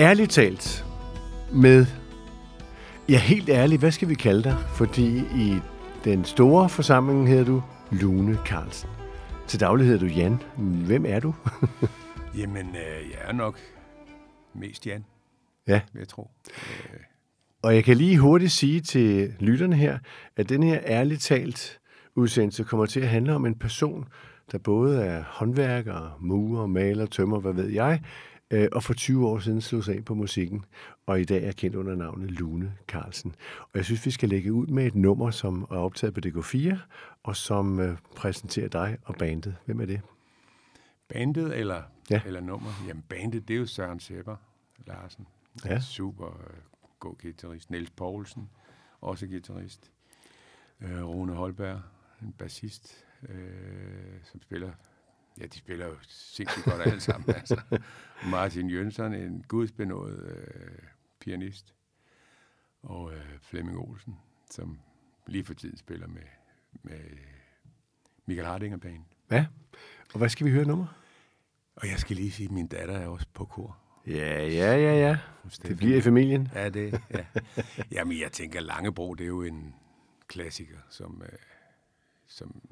Ærligt talt med... Ja, helt ærligt, hvad skal vi kalde dig? Fordi i den store forsamling hedder du Lune Carlsen. Til daglig hedder du Jan. Hvem er du? Jamen, øh, jeg er nok mest Jan, ja. jeg tro. Øh, Og jeg kan lige hurtigt sige til lytterne her, at den her ærligt talt udsendelse kommer til at handle om en person, der både er håndværker, murer, maler, tømmer, hvad ved jeg, øh, og for 20 år siden slog sig ind på musikken, og i dag er kendt under navnet Lune Carlsen. Og jeg synes, vi skal lægge ud med et nummer, som er optaget på DK4, og som øh, præsenterer dig og bandet. Hvem er det? bandet eller, ja. eller nummer? Jamen, bandet, det er jo Søren Sepper Larsen. Ja. Super øh, god guitarist. Niels Poulsen, også guitarist. Øh, Rune Holberg, en bassist, øh, som spiller... Ja, de spiller jo sindssygt godt alle sammen. altså. Martin Jønsson, en gudsbenået øh, pianist. Og øh, Flemming Olsen, som lige for tiden spiller med, med Michael Hardinger Band. Ja. Og hvad skal vi høre nummer? Og jeg skal lige sige, at min datter er også på kor. Ja, ja, ja, ja. Det bliver i familien. Ja, det ja. Jamen, jeg tænker, Langebro, det er jo en klassiker, som, øh, som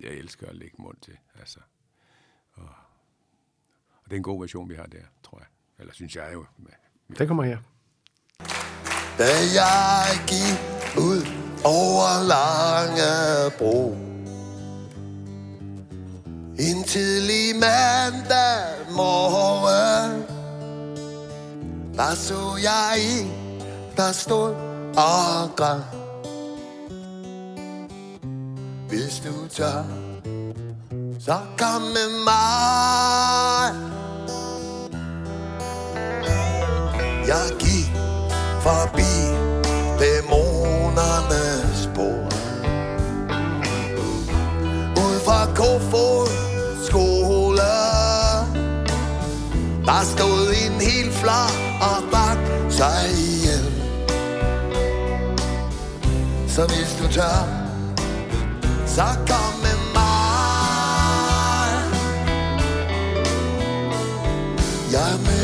jeg elsker at lægge mund til. Altså. Og, og det er en god version, vi har der, tror jeg. Eller synes jeg jo. Den kommer her. Da jeg gik ud over Langebro En tidlig mandag morgen Der så jeg en, der stod og græd Hvis du tør, så kom med mig Jeg gik forbi dæmonernes spor. Ud fra Kofod skole Der stod en helt flok og bak sig ihjel Så hvis du tør, så kom med Jeg mødte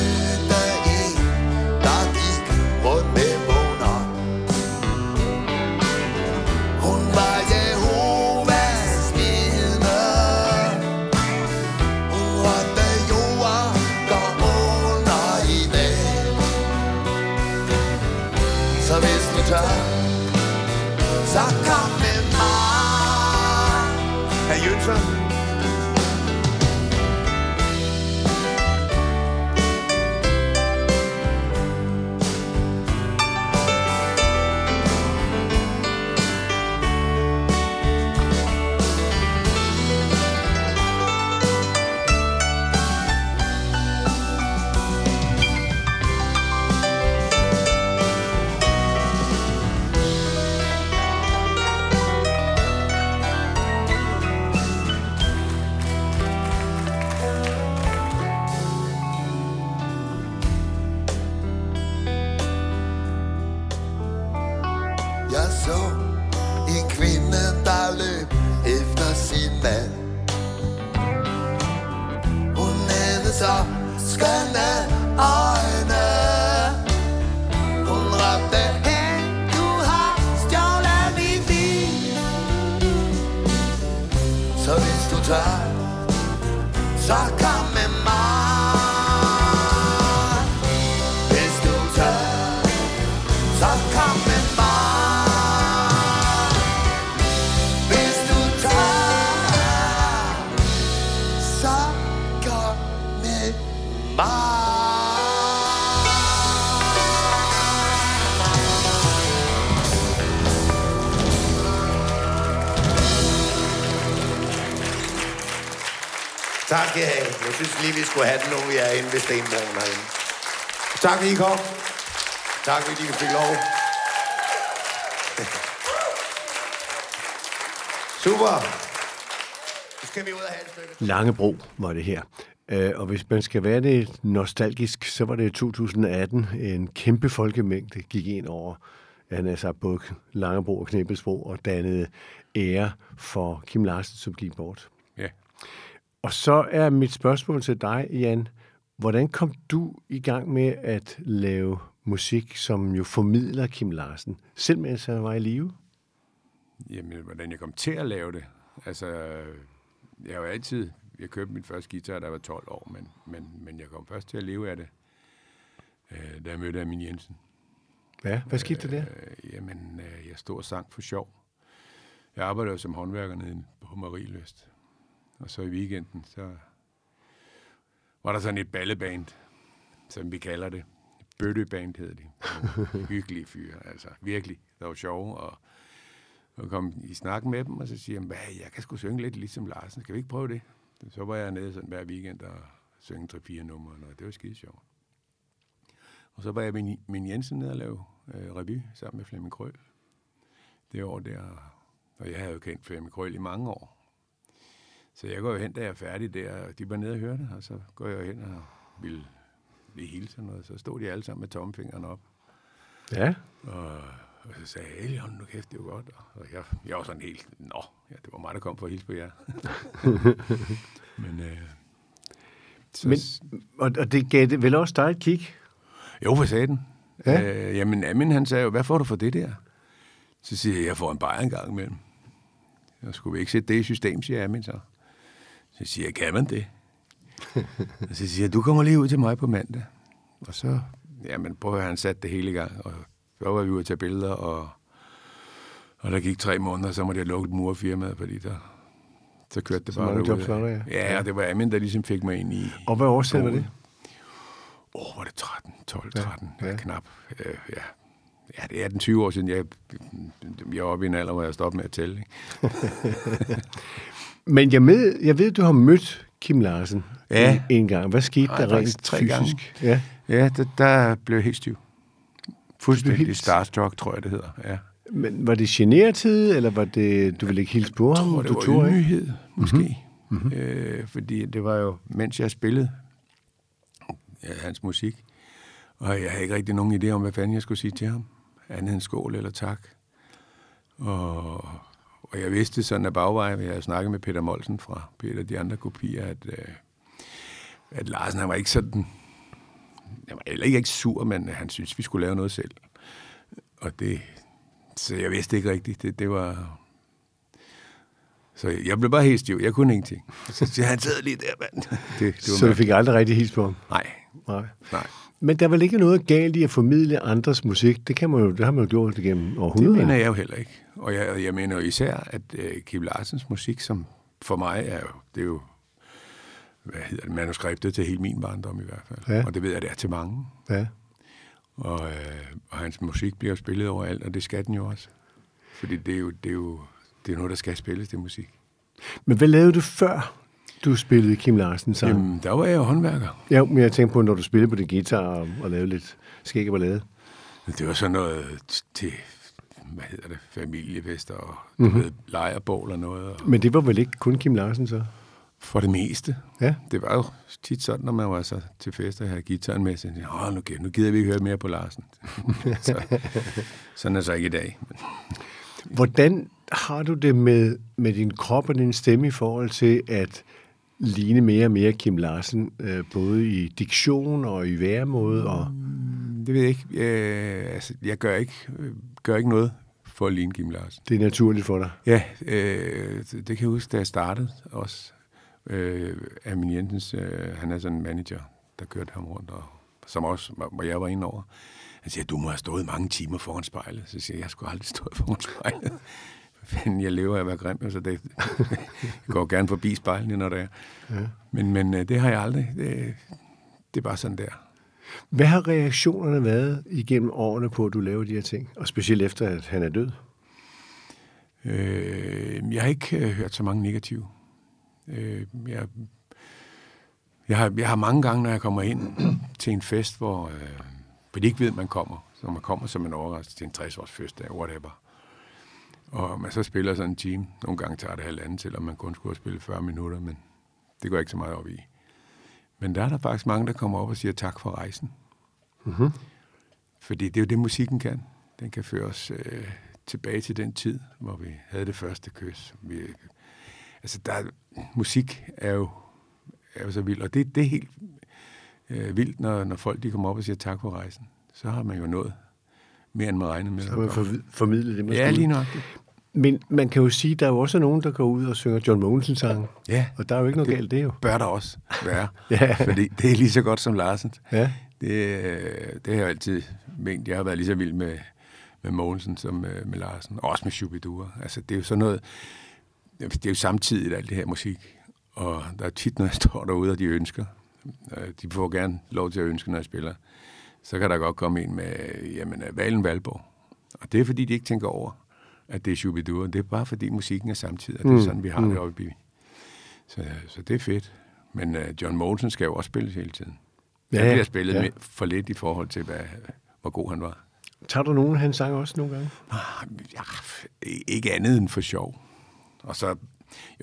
Tak skal I have. Jeg synes lige, vi skulle have den nu, vi er inde ved Stenbroen herinde. Tak, fordi I kom. Tak, fordi I fik lov. Super. Nu skal vi ud og have et stykke. Langebro var det her. Øh, Og hvis man skal være det nostalgisk, så var det i 2018 en kæmpe folkemængde gik ind over han er sagt både Langebro og Knebelsbro og dannede ære for Kim Larsen, som gik bort. Ja. Og så er mit spørgsmål til dig, Jan. Hvordan kom du i gang med at lave musik, som jo formidler Kim Larsen, selv mens han var i live? Jamen, hvordan jeg kom til at lave det. Altså, jeg har jo altid... Jeg købte min første guitar, da jeg var 12 år, men, men, men jeg kom først til at leve af det, øh, da jeg mødte Amin Jensen. Ja, hvad skete der der? Øh, jamen, øh, jeg stod og sang for sjov. Jeg arbejdede jo som håndværker nede på Marieløst. Og så i weekenden, så var der sådan et balleband, som vi kalder det. Bøtteband hedder de. Nogle Hyggelige fyre, altså virkelig. Der var sjove, og, og kom i snak med dem, og så siger jeg, jeg kan sgu synge lidt ligesom Larsen. Skal vi ikke prøve det? Så var jeg nede sådan hver weekend og synge tre-fire numre, og det var skide sjovt. Og så var jeg min, min Jensen nede og lave øh, revy sammen med Flemming Krøl. Det år der, og jeg havde jo kendt Flemming Krøl i mange år. Så jeg går jo hen, da jeg er færdig der, de var nede og hørte og så går jeg hen og ville, ville hilse noget. Så stod de alle sammen med tommelfingeren op. Ja. Og, og så sagde jeg, Elion, nu kæft, det var godt. Og jeg, jeg var sådan helt, nå, ja, det var mig, der kom for at hilse på jer. Men, øh, så, Men, og, og det gav det vel også dig et kig? Jo, hvad sagde den? Ja. Øh, jamen, Amin, han sagde jo, hvad får du for det der? Så siger jeg, jeg får en bajer en gang imellem. Jeg skulle vi ikke sætte det i system, siger Amin så. Så siger jeg, kan man det? og så siger jeg, du kommer lige ud til mig på mandag. Og så, jamen, prøv at høre, han satte det hele i gang. Og så var vi ude at tage billeder, og, og der gik tre måneder, så måtte jeg lukke murfirmaet, fordi der, så kørte det Så bare derude. jobs ja. Ja, og det var Amin, der ligesom fik mig ind i... Og hvad årsag var det? Åh, oh, var det 13, 12, Ja, 13, ja, ja. knap. Øh, ja. ja, det er den 20 år siden, jeg, jeg er oppe i en alder, hvor jeg stoppede med at tælle. Ikke? Men jeg, med, jeg ved, du har mødt Kim Larsen Ja. en, en gang. Hvad skete Nej, der rent tre fysisk? gange. Ja. Ja, der, der blev jeg helt stiv. Fuldstændig helt- starstruck, tror jeg, det hedder. Ja. Men var det genertid, eller var det, du ville ikke hilse på Jeg ham? tror, det du var ydmyghed, måske. Mm-hmm. Øh, fordi det var jo, mens jeg spillede ja, hans musik, og jeg havde ikke rigtig nogen idé om, hvad fanden jeg skulle sige til ham. Andet end skål eller tak. Og, og jeg vidste sådan af bagvejen, jeg havde snakket med Peter Molsen fra Peter de andre kopier, at, øh, at Larsen, han var ikke sådan, han var heller ikke, sur, men han syntes, vi skulle lave noget selv. Og det, så jeg vidste ikke rigtigt, det, det var, så jeg blev bare helt stiv. Jeg kunne ingenting. Så han, sad lige der, mand. Det, det var Så du fik aldrig rigtig hils på ham? Nej, Nej. nej. Men der er vel ikke noget galt i at formidle andres musik? Det, kan man jo, det har man jo gjort igennem Det århundreder. mener jeg jo heller ikke. Og jeg, jeg mener jo især, at øh, Kim Larsens musik, som for mig er jo, det er jo, hvad hedder det, manuskriptet til hele min barndom i hvert fald. Ja. Og det ved jeg, det er til mange. Ja. Og, øh, og hans musik bliver spillet overalt, og det skal den jo også. Fordi det er jo, det er jo det er noget, der skal spilles, det musik. Men hvad lavede du før, du spillede Kim Larsen sammen? Jamen, der var jeg jo håndværker. Ja, men jeg tænkte på, når du spillede på din guitar og, og lavede lidt skæg og ballade. Det var sådan noget til, hvad hedder det, familiefester og mm-hmm. ved, lejrebål og noget. Og Men det var vel ikke kun Kim Larsen så? For det meste. Ja. Det var jo tit sådan, når man var så til fester og havde gitaren med, så "Åh, nu, nu gider vi ikke høre mere på Larsen. så, sådan er så ikke i dag. Hvordan har du det med, med din krop og din stemme i forhold til at ligne mere og mere Kim Larsen, øh, både i diktion og i væremåde? Og, det ved jeg ikke. Jeg, altså, jeg gør ikke, øh, gør ikke noget for at ligne Kim Larsen. det er naturligt for dig. Ja, øh, det kan jeg huske, da jeg startede også. Øh, Amin Jensens, øh, han er sådan en manager, der kørte ham rundt, og, som også, hvor jeg var inde over. Han siger, du må have stået mange timer foran spejlet. Så siger jeg, jeg skulle aldrig stået foran spejlet. Fanden, jeg lever af at være grim, så det, jeg går gerne forbi spejlene, når det er. Ja. Men, men øh, det har jeg aldrig. Det, det er bare sådan der. Hvad har reaktionerne været igennem årene på, at du laver de her ting? Og specielt efter, at han er død? Øh, jeg har ikke øh, hørt så mange negative. Øh, jeg, jeg, har, jeg har mange gange, når jeg kommer ind til en fest, hvor øh, hvor de ikke ved, man kommer. Så man kommer som en overraskelse til en 60-års fødselsdag, whatever. Og man så spiller sådan en time. Nogle gange tager det halvanden til, om man kun skulle have spillet 40 minutter, men det går jeg ikke så meget op i. Men der er der faktisk mange, der kommer op og siger tak for rejsen. Mm-hmm. Fordi det er jo det, musikken kan. Den kan føre os øh, tilbage til den tid, hvor vi havde det første kys. Vi, altså, der, musik er jo, er jo så vild, og det, det er helt... øh, vildt, når, når folk de kommer op og siger tak for rejsen. Så har man jo nået mere, end man regnede med. Så man for, formidlet det, man Ja, lige nok. Men man kan jo sige, at der er jo også nogen, der går ud og synger John Mogensen sang. Ja, Og der er jo ikke noget Det- galt, det jo. bør der også være. Ja. Fordi det er lige så godt som Larsen. Ja. Det, øh, det har jeg altid ment. Jeg har været lige så vild med, med Mogensen som øh, med Larsen. Og også med Shubidua. Altså, det er jo sådan noget... Det er jo samtidigt alt det her musik. Og der er tit, når jeg står derude, og de ønsker. øh, De får gerne lov til at ønske, når jeg spiller. Så kan der godt komme en med, jamen, øh, Valen Valborg. Og det er, fordi de ikke tænker over, at det er Shubidua. Det er bare, fordi musikken er samtidig, og det er Mm, sådan, vi har mm. det oppe i. Så, så det er fedt. Men uh, John Mogensen skal jo også spilles hele tiden. Ja, han bliver spillet ja. ja. for lidt i forhold til, hvad, hvor god han var. Tager du nogen af hans sange også nogle gange? Ah, Ja, ikke andet end for sjov. Og så,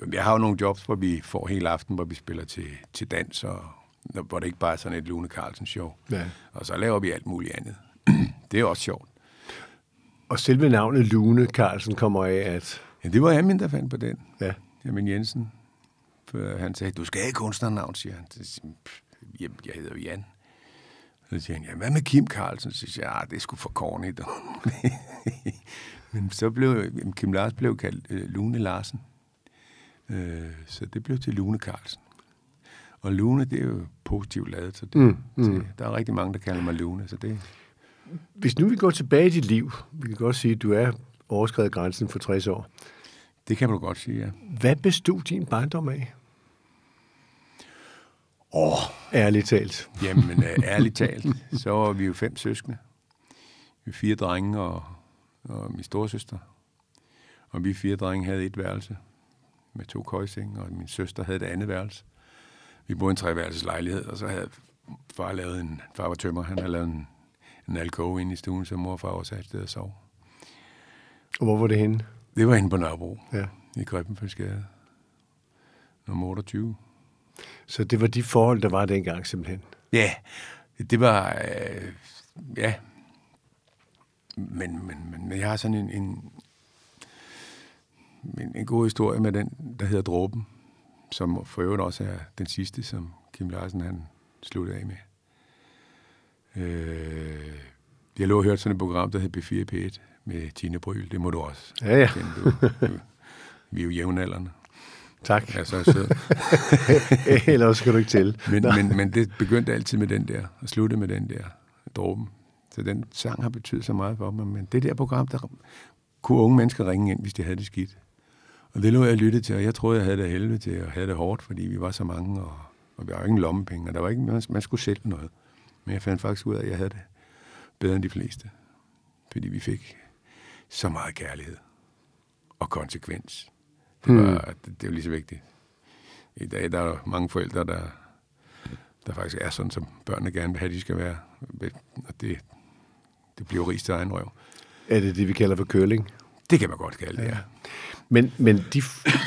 jo, jeg har jo nogle jobs, hvor vi får hele aften, hvor vi spiller til, til dans, og hvor det ikke bare er sådan et Lune Carlsen show. Ja. Og så laver vi alt muligt andet. det er også sjovt. Og selve navnet Lune Carlsen kommer af, at... Ja, det var jeg, der fandt på den. Ja, Jamen Jensen. For han sagde, du skal have kunstnernavn, siger han. Så jeg, "Pff, Jamen, jeg hedder Jan. Så siger han, ja, hvad med Kim Carlsen? Så siger jeg, "Ah, det er sgu for corny. dog." Men så blev Kim Lars blev kaldt øh, Lune Larsen. Øh, så det blev til Lune Carlsen. Og Lune, det er jo positivt lavet, så det, Mm, mm. Så der er rigtig mange, der kalder mig Lune, så det, Hvis nu vi går tilbage i dit liv, vi kan godt sige, at du er overskrevet grænsen for 60 år. det kan man godt sige, ja. Hvad bestod din barndom af? Åh, Ærligt talt. Jamen, øh, ærligt talt, så var vi jo fem søskende. Vi fire drenge og, og min storesøster. Og vi fire drenge havde et værelse med to køjsenge, og min søster havde det andet værelse. Vi boede i en treværelses lejlighed, og så havde far lavet en... Far var tømmer, han havde lavet en, en alkove inde i stuen, så mor og far også havde et sted at sove. Og hvor var det henne? Det var inde på Nørrebro, Ja. i Gribbenfølsgade. Nummer 28. Så det var de forhold, der var dengang simpelthen. Ja, det var... Øh, ja. Men, men, men, men jeg har sådan en, en, en, en god historie med den, der hedder Dråben, som for øvrigt også er den sidste, som Kim Larsen han sluttede af med. Øh, jeg lå og hørte sådan et program, der hed B4 P1 med Tine Bryl. Det må du også Ja, ja. kende. Du, du, vi er jo jævnaldrende. Tak. Ja, så er sød. Ellers skal du ikke til. Men, men, men det begyndte altid med den der, og sluttede med den der dråben. Så den sang har betydet så meget for mig. Men det der program, der kunne unge mennesker ringe ind, hvis de havde det skidt. Og det lå jeg lytte til, og jeg troede, jeg havde det helvede til, og havde det hårdt, fordi vi var så mange, og, og vi var jo ingen lommepenge, og der var ikke, man, man skulle sælge noget. Men jeg fandt faktisk ud af, at jeg havde det bedre end de fleste. Fordi vi fik så meget kærlighed og konsekvens. Det, Hmm. var, det, det var lige så vigtigt. I dag der er mange forældre, der, der faktisk er sådan, som børnene gerne vil have, de skal være. Og det, det bliver jo rigst til egen røv. Er det det, vi kalder for curling? Det kan man godt kalde det, ja. Men, men de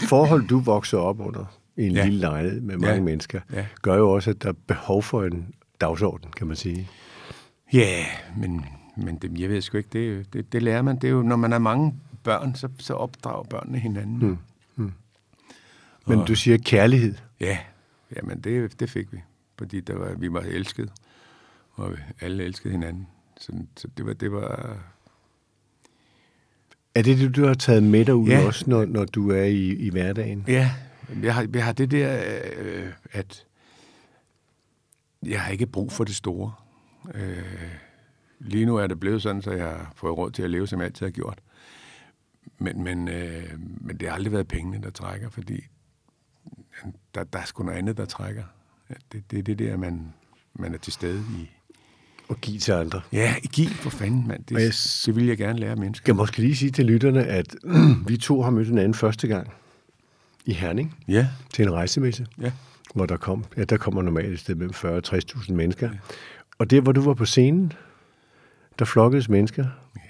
forhold, du vokser op under i en ja. Ja. lille lejlighed med mange Ja. mennesker, Ja. gør jo også, at der er behov for en dagsorden, kan man sige. Ja, men, men det, jeg ved sgu ikke, det, det, det lærer man. Det er jo, når man er mange børn, så, så opdrager børnene hinanden. Mm. Men Og- du siger kærlighed. Ja, jamen det, det fik vi, fordi der var, vi var elsket, og alle elskede hinanden. Så, så det var, det var, Er det det, du har taget med dig ud ja. Også, når, når du er i, i hverdagen? Ja, jeg har, jeg har det der, øh, at jeg har ikke brug for det store. Øh, lige nu er det blevet sådan, så jeg har fået råd til at leve, som jeg altid har gjort. Men, men, øh, men det har aldrig været pengene, der trækker, fordi der, der er sgu noget andet, der trækker. Det, det er det der, man, man er til stede i. Og give til andre. Ja, giv for fanden, mand. Og jeg Det, det vil jeg gerne lære Jeg mennesker. kan måske lige sige til lytterne, at vi to har mødt hinanden første gang i Herning Ja, til en rejsemesse, ja. hvor der kom, ja, der kommer normalt et sted mellem 40 og 60.000 mennesker. Og der, hvor du var på scenen, der flokkedes mennesker,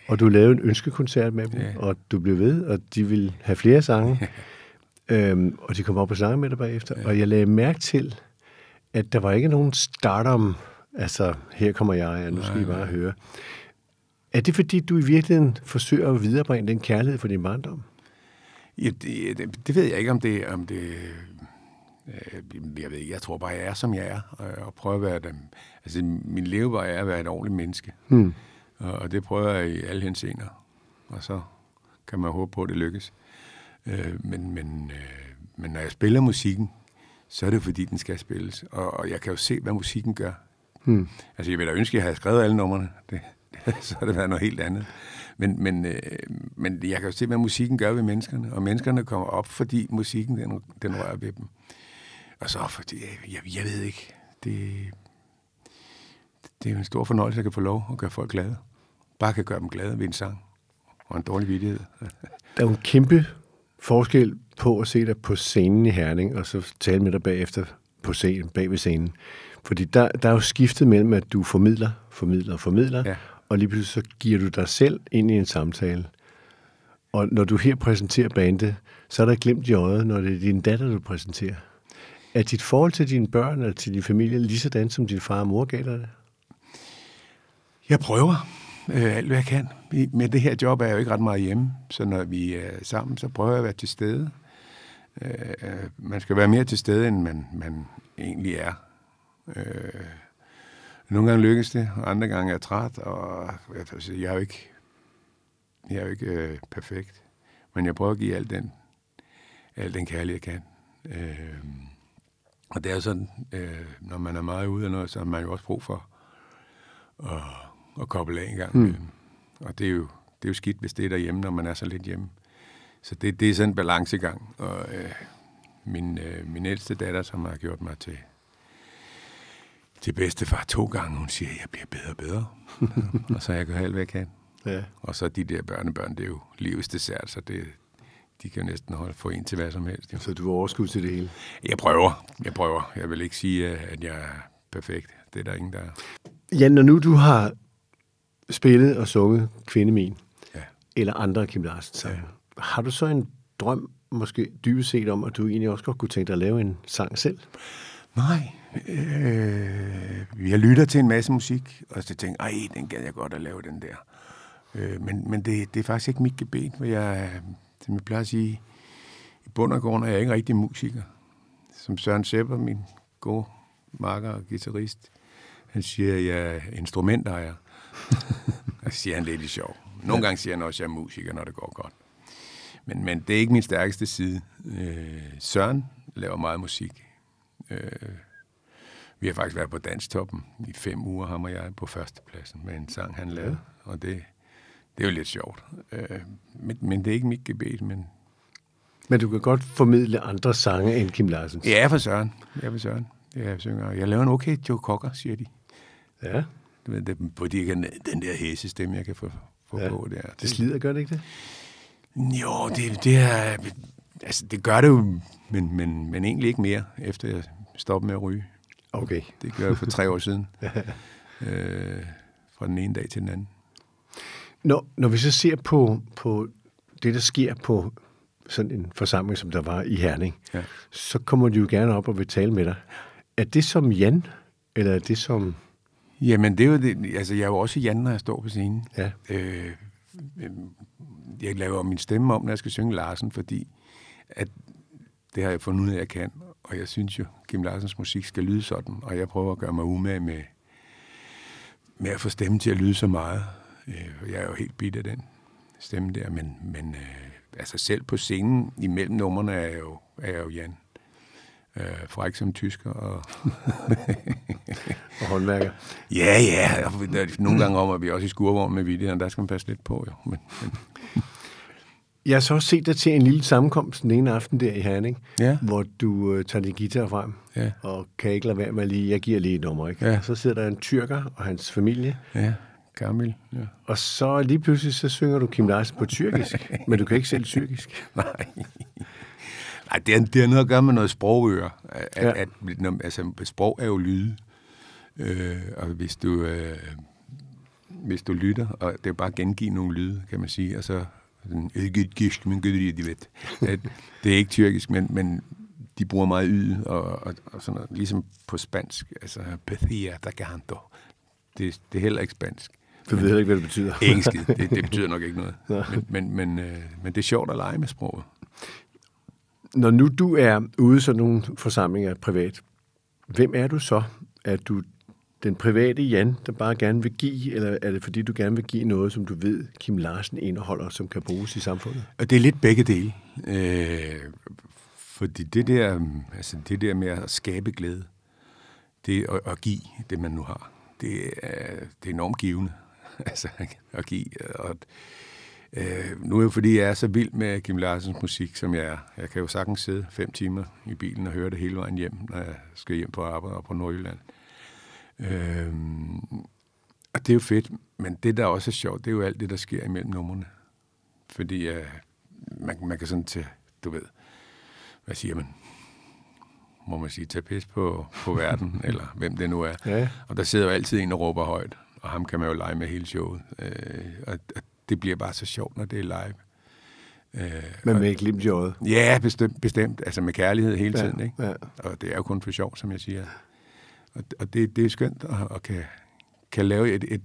og du lavede en ønskekoncert med dem, Ja. og du blev ved, og de ville have flere sange. øhm, og de kom op og sang med dig bagefter. Ja. Og jeg lagde mærke til, at der var ikke nogen stardom, altså her kommer jeg, og nu skal I bare høre. Er det fordi, du i virkeligheden forsøger at viderebringe den kærlighed for din barndom? Ja, det, det, det ved jeg ikke, om det, om det, Øh, jeg ved ikke, jeg tror bare, jeg er, som jeg er, og, og prøver at være dem. Altså, min levevej er at være et ordentligt menneske. Hmm. Og, og det prøver jeg i alle henseender. Og så kan man håbe på, at det lykkes. Øh, men, men, øh, men når jeg spiller musikken, så er det fordi, den skal spilles. Og, og jeg kan jo se, hvad musikken gør. Hmm. Altså, jeg vil da ønske, at jeg havde skrevet alle numrene. Det, så har det været noget helt andet. Men, men, øh, men jeg kan jo se, hvad musikken gør ved menneskerne. Og menneskerne kommer op, fordi musikken, den, den rører ved dem. Og så fordi, jeg, jeg ved ikke, det, det er en stor fornøjelse, at jeg kan få lov at gøre folk glade. Bare kan gøre dem glade ved en sang og en dårlig vidighed. Der er jo en kæmpe forskel på at se dig på scenen i Herning, og så tale med dig bagefter på scenen, bag ved scenen. Fordi der, der er jo skiftet mellem, at du formidler, formidler og formidler, Ja. og lige pludselig så giver du dig selv ind i en samtale. Og når du her præsenterer bandet, så er der glemt i øjet, når det er din datter, du præsenterer. Er dit forhold til dine børn eller til din familie lige sådan, som din far og mor gav dig det? Jeg prøver øh, alt, hvad jeg kan. Med det her job er jeg jo ikke ret meget hjemme, så når vi er sammen, så prøver jeg at være til stede. Øh, øh, man skal være mere til stede, end man, man egentlig er. Øh, nogle gange lykkes det, og andre gange er jeg træt, og jeg, altså, jeg er jo ikke, jeg er jo ikke øh, perfekt. Men jeg prøver at give al den, al den kærlighed, jeg kan. Øh, og det er sådan, øh, når man er meget ude af noget, så har man jo også brug for at, at koble af en gang imellem. Og det er, jo, det er jo skidt, hvis det er derhjemme, når man er så lidt hjemme. Så det, det er sådan en balancegang. Og øh, min, øh, min ældste datter, som har gjort mig til, til bedstefar to gange, hun siger, at jeg bliver bedre og bedre. og så jeg gør alt, hvad jeg kan. Ja. Og så de der børnebørn, det er jo livets dessert, så det, de kan jo næsten holde, få en til hvad som helst. Jo. Så du har overskud til det hele. Jeg prøver, jeg prøver. Jeg vil ikke sige, at jeg er perfekt. Det er der ingen, der er. Jan, når nu du har spillet og sunget Kvinde Min, Ja. eller andre Kim Larsen sange, ja. har du så en drøm, måske dybest set om, at du egentlig også godt kunne tænke dig at lave en sang selv? Nej. Øh, jeg lytter til en masse musik, og så tænker jeg, ej, den gad jeg godt at lave, den der. Øh, men men det, det er faktisk ikke mit gebet, for jeg, som jeg plejer at sige, i bund og grund er jeg ikke rigtig musiker. Som Søren Sepper, min gode makker og guitarist, han siger, at jeg er instrumentajer. og siger han lidt i sjov. Nogle gange siger han også, at jeg er musiker, når det går godt. Men, men det er ikke min stærkeste side. Øh, Søren laver meget musik. Øh, vi har faktisk været på Danstoppen i fem uger, ham og jeg, på førstepladsen med en sang, han lavede. Ja. Og det, det er jo lidt sjovt. Øh, men, men det er ikke mit gebet, men Men du kan godt formidle andre sange end Kim Larsens. jeg er for Søren. Jeg er for Søren. Jeg synger. Jeg laver en okay Joe Cocker, siger de. Ja, Du ved, det, fordi jeg kan, den der hæse stemme, jeg kan få, få ja. på der. det slider, gør det ikke det? Jo, det, det er... Altså, det gør det jo, men, men, men egentlig ikke mere, efter jeg stoppede med at ryge. Okay. Det gjorde jeg for tre år siden. øh, fra den ene dag til den anden. Når, når vi så ser på, på det, der sker på sådan en forsamling, som der var i Herning, Ja. så kommer de jo gerne op og vil tale med dig. Er det som Jan, eller er det som... Jamen, det er jo det. Altså, jeg er jo også Jan, når jeg står på scenen. Ja. Øh, øh, jeg laver min stemme om, når jeg skal synge Larsen, fordi at det har jeg fundet ud af, at jeg kan. Og jeg synes jo, Kim Larsens musik skal lyde sådan, og jeg prøver at gøre mig umage med, med at få stemmen til at lyde så meget. Øh, og jeg er jo helt bidt af den stemme der, men, men øh, altså selv på scenen imellem numrene er jeg jo, er jeg jo Jan. Øh, fræk som tysker, og Og håndværker. Ja, ja. og Der er nogle gange om, at vi også i skurvogn med videoen. Der skal man passe lidt på, jo. Men, men, Jeg har så også set dig til en lille sammenkomst den ene aften der i Herning, Ja. hvor du øh, tager din guitar frem, Ja. og kan ikke lade være med lige, jeg giver lige et nummer, ikke? Ja. Så sidder der en tyrker og hans familie, ja, Kamil. Ja. og så lige pludselig så synger du Kim Larsen på tyrkisk, men du kan ikke selv tyrkisk. Nej. Nej, det er, det er noget at gøre med noget sprogøre. At, Ja. ja. at, når, altså, sprog er jo lyde. Øh, og hvis du, øh, hvis du lytter, og det er bare at gengive nogle lyde, kan man sige, og så sådan, "Øgüt men gøderi, de ved. At, det er ikke tyrkisk, men, men de bruger meget yd, og, og, og sådan noget, ligesom på spansk, altså, Bethia, der canto. Det, det er heller ikke spansk. Du ved heller ikke, hvad det betyder. Ingen skid. Det, det betyder nok ikke noget. Men, men, men, øh, men det er sjovt at lege med sproget. Når nu du er ude sådan nogle forsamlinger privat, hvem er du så? Er du den private Jan, der bare gerne vil give, eller er det fordi, du gerne vil give noget, som du ved, Kim Larsen indeholder, som kan bruges i samfundet? Og det er lidt begge dele. Øh, fordi det der, altså det der med at skabe glæde, det at, at give det, man nu har, det er, det er enormt givende. altså at give. Og, øh, nu er det fordi, jeg er så vild med Kim Larsens musik, som jeg er. Jeg kan jo sagtens sidde fem timer i bilen og høre det hele vejen hjem, når jeg skal hjem på arbejde og på Nordjylland. Øh, og det er jo fedt, men det, der også er sjovt, det er jo alt det, der sker imellem numrene. Fordi uh, man, man kan sådan til, du ved, hvad siger man, må man sige, tage pis på, på verden, eller hvem det nu er. Ja. Og der sidder jo altid en og råber højt, og ham kan man jo lege med hele showet. Øh, og, og det bliver bare så sjovt, når det er live. Øh, Men med glimt i øjet. Ja, bestemt, bestemt. Altså med kærlighed hele Ja, tiden, ikke? ja. Og det er jo kun for sjov, som jeg siger. Og, og det, det er skønt at, at kan, kan lave et, et,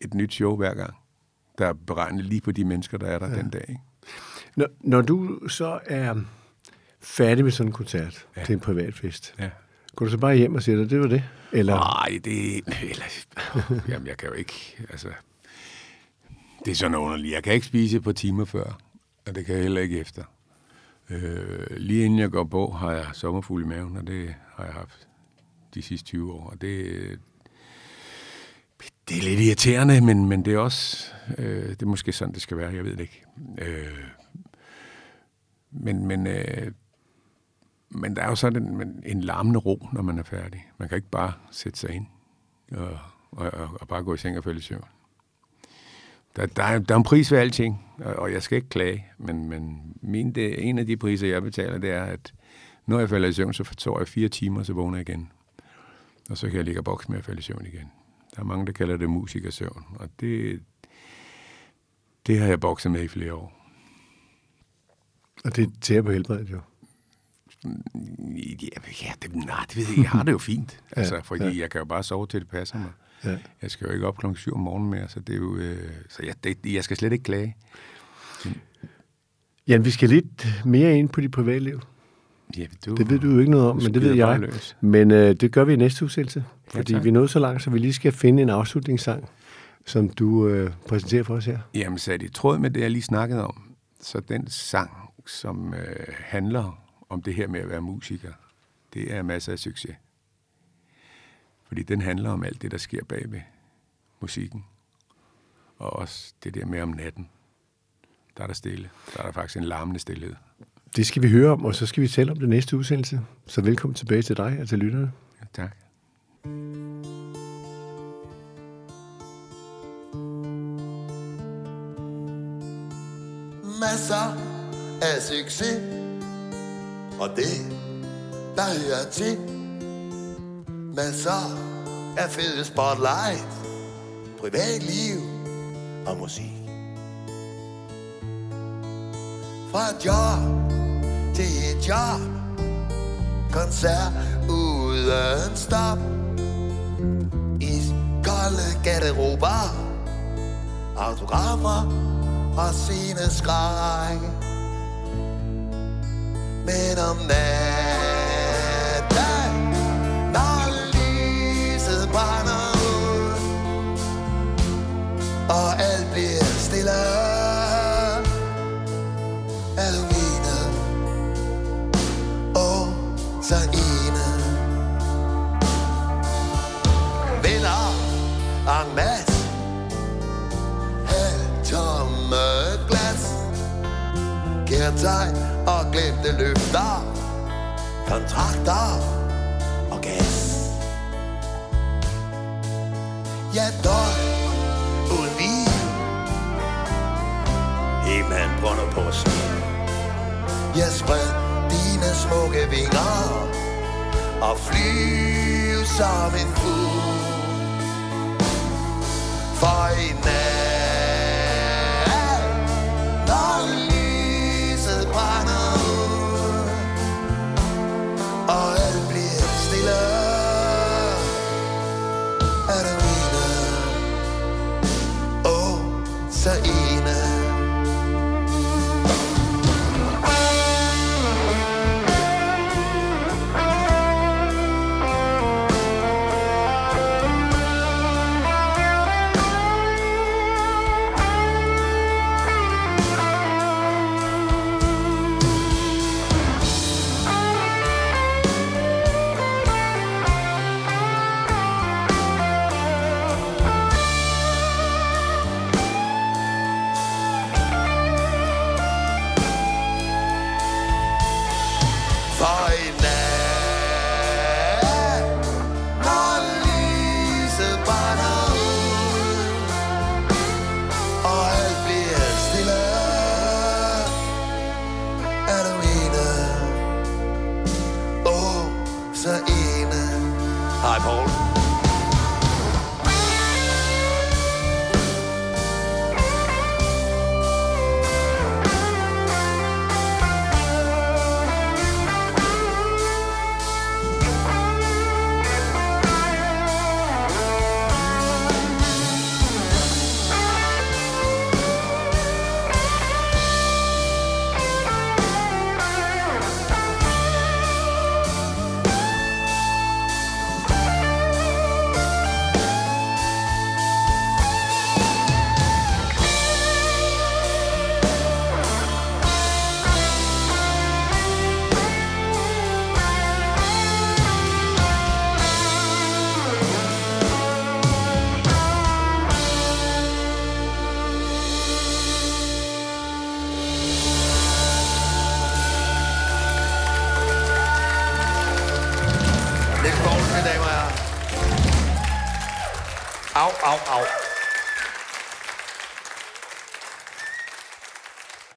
et nyt show hver gang, der er beregnet lige på de mennesker, der er der ja. den dag, ikke? Når, når du så er færdig med sådan en koncert ja. til en privat fest, Ja. går du så bare hjem og siger dig, det var det? Eller, Nej, det... Eller, jamen, jeg kan jo ikke... Altså, det er sådan underligt. Jeg kan ikke spise på timer før, og det kan jeg heller ikke efter. Øh, lige inden jeg går på, har jeg sommerfugl i maven, og det har jeg haft de sidste 20 år. Og det, det er lidt irriterende, men, men det er også... Øh, det er måske sådan, det skal være, jeg ved det ikke. Øh, men men øh, men der er jo sådan en, en larmende ro, når man er færdig. Man kan ikke bare sætte sig ind og, og, og, og bare gå i seng og falde i søvn. Der, der, er, der er en pris ved alting, og, og jeg skal ikke klage, men, men min, det, en af de priser, jeg betaler, det er, at når jeg falder i søvn, så sover jeg fire timer, så vågner jeg igen. Og så kan jeg ligge og bokse med at falde i søvn igen. Der er mange, der kalder det musikersøvn, og det, det har jeg bokset med i flere år. og det tærer på helbredet jo. Ja, ja det, nej, det ved jeg. Jeg har det jo fint. Altså, Ja, fordi ja. jeg kan jo bare sove til det passer mig. Ja. Jeg skal jo ikke op klokken 7 om morgenen mere, så det er jo... Øh, så jeg, det, jeg skal slet ikke klage. Jan, vi skal lidt mere ind på dit privatliv. Ja, du, Det ved du jo ikke noget om, men det ved jeg. løs. Men øh, det gør vi i næste udsendelse, fordi tak. vi er nået så langt, så vi lige skal finde en afslutningssang, som du øh, præsenterer for os her. Jamen, så er det i tråd med det, jeg lige snakkede om. Så den sang, som øh, handler om det her med at være musiker, det er masser af succes. Fordi den handler om alt det, der sker bag ved musikken. Og også det der med om natten. Der er der stille. Der er der faktisk en larmende stillhed. Det skal vi høre om, og så skal vi tale om det næste udsendelse. Så velkommen tilbage til dig og til lytterne. Ja, tak. masser af succes Og det, der hører til Masser af fede spotlight Privatliv og musik Fra job til et job. Koncert uden stop. I kolde garderober. Autografer og sine skræk Men om natten Kærtegn og glemte løfter. Kontrakter og gas. Ja, døj uden hvil. Himmelen brænder på smil Jeg spred dine smukke vinger Og flyv som en fugl. For i nat,